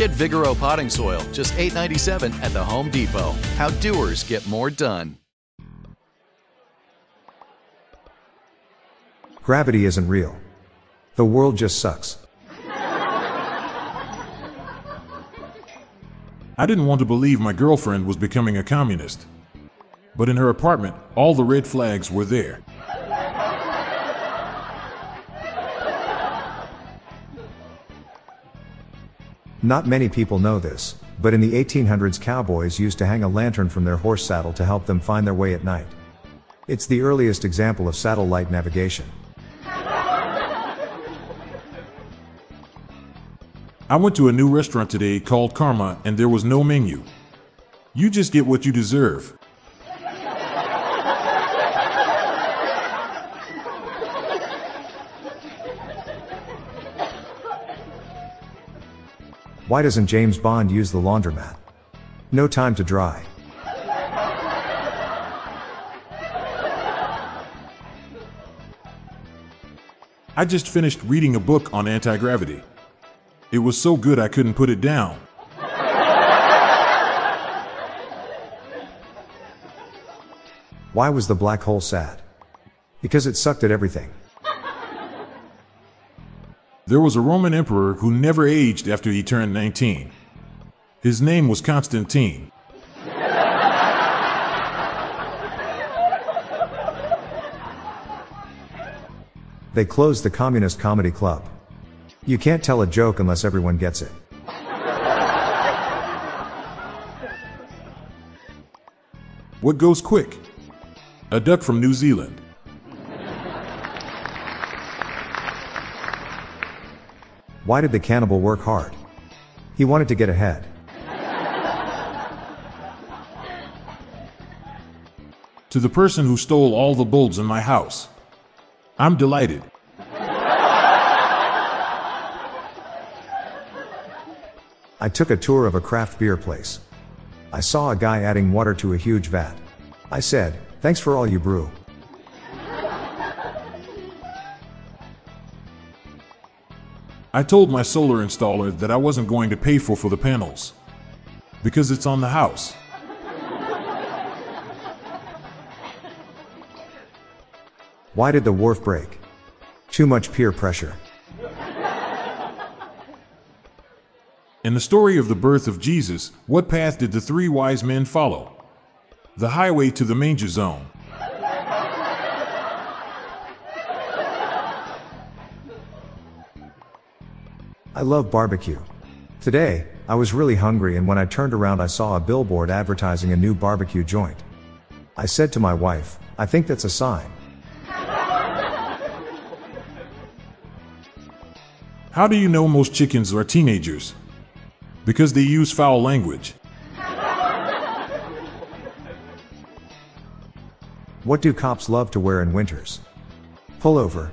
Get Vigoro potting soil, just $8.97 at the Home Depot. How doers get more done. Gravity isn't real. The world just sucks. I didn't want to believe my girlfriend was becoming a communist. But in her apartment, all the red flags were there. Not many people know this, but in the 1800s, cowboys used to hang a lantern from their horse saddle to help them find their way at night. It's the earliest example of satellite navigation. I went to a new restaurant today called Karma and there was no menu. You just get what you deserve. Why doesn't James Bond use the laundromat? No time to dry. I just finished reading a book on anti gravity. It was so good I couldn't put it down. Why was the black hole sad? Because it sucked at everything. There was a Roman emperor who never aged after he turned 19. His name was Constantine. They closed the Communist Comedy Club. You can't tell a joke unless everyone gets it. What goes quick? A duck from New Zealand. Why did the cannibal work hard? He wanted to get ahead. To the person who stole all the bulbs in my house. I'm delighted. I took a tour of a craft beer place. I saw a guy adding water to a huge vat. I said, Thanks for all you brew. I told my solar installer that I wasn't going to pay for for the panels. Because it's on the house. Why did the wharf break? Too much peer pressure. In the story of the birth of Jesus, what path did the three wise men follow? The highway to the manger zone. I love barbecue. Today, I was really hungry and when I turned around I saw a billboard advertising a new barbecue joint. I said to my wife, I think that's a sign. How do you know most chickens are teenagers? Because they use foul language. What do cops love to wear in winters? Pullover.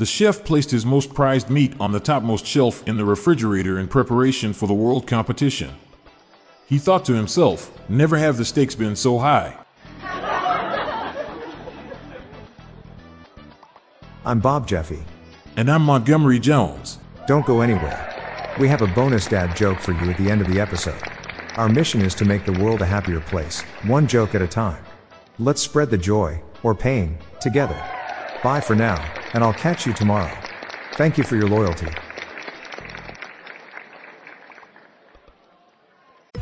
The chef placed his most prized meat on the topmost shelf in the refrigerator in preparation for the world competition. He thought to himself, never have the stakes been so high. I'm Bob Jeffy. And I'm Montgomery Jones. Don't go anywhere. We have a bonus dad joke for you at the end of the episode. Our mission is to make the world a happier place, one joke at a time. Let's spread the joy, or pain, together. Bye for now, and I'll catch you tomorrow. Thank you for your loyalty.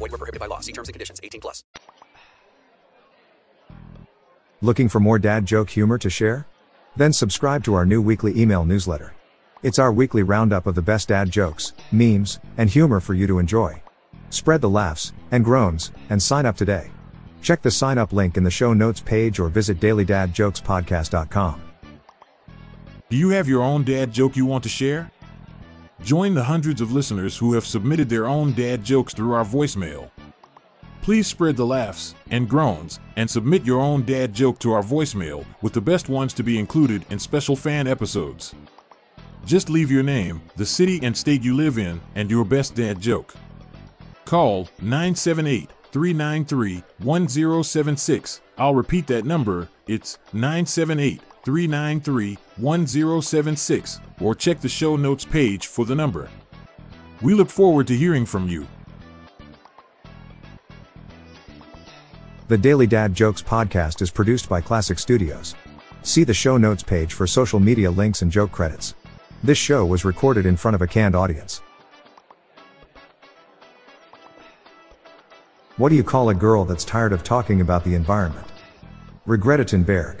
Void were prohibited by law. See terms and conditions. 18 plus. Looking for more dad joke humor to share? Then subscribe to our new weekly email newsletter. It's our weekly roundup of the best dad jokes, memes, and humor for you to enjoy. Spread the laughs and groans and sign up today. Check the sign up link in the show notes page or visit dailydadjokespodcast.com. Do you have your own dad joke you want to share? Join the hundreds of listeners who have submitted their own dad jokes through our voicemail. Please spread the laughs and groans and submit your own dad joke to our voicemail, with the best ones to be included in special fan episodes. Just leave your name, the city and state you live in, and your best dad joke. Call 978 393 1076. I'll repeat that number. It's 978 393 1076. Or check the show notes page for the number. We look forward to hearing from you. The Daily Dad Jokes podcast is produced by Classic Studios. See the show notes page for social media links and joke credits. This show was recorded in front of a canned audience. What do you call a girl that's tired of talking about the environment? Regretta Thunberg.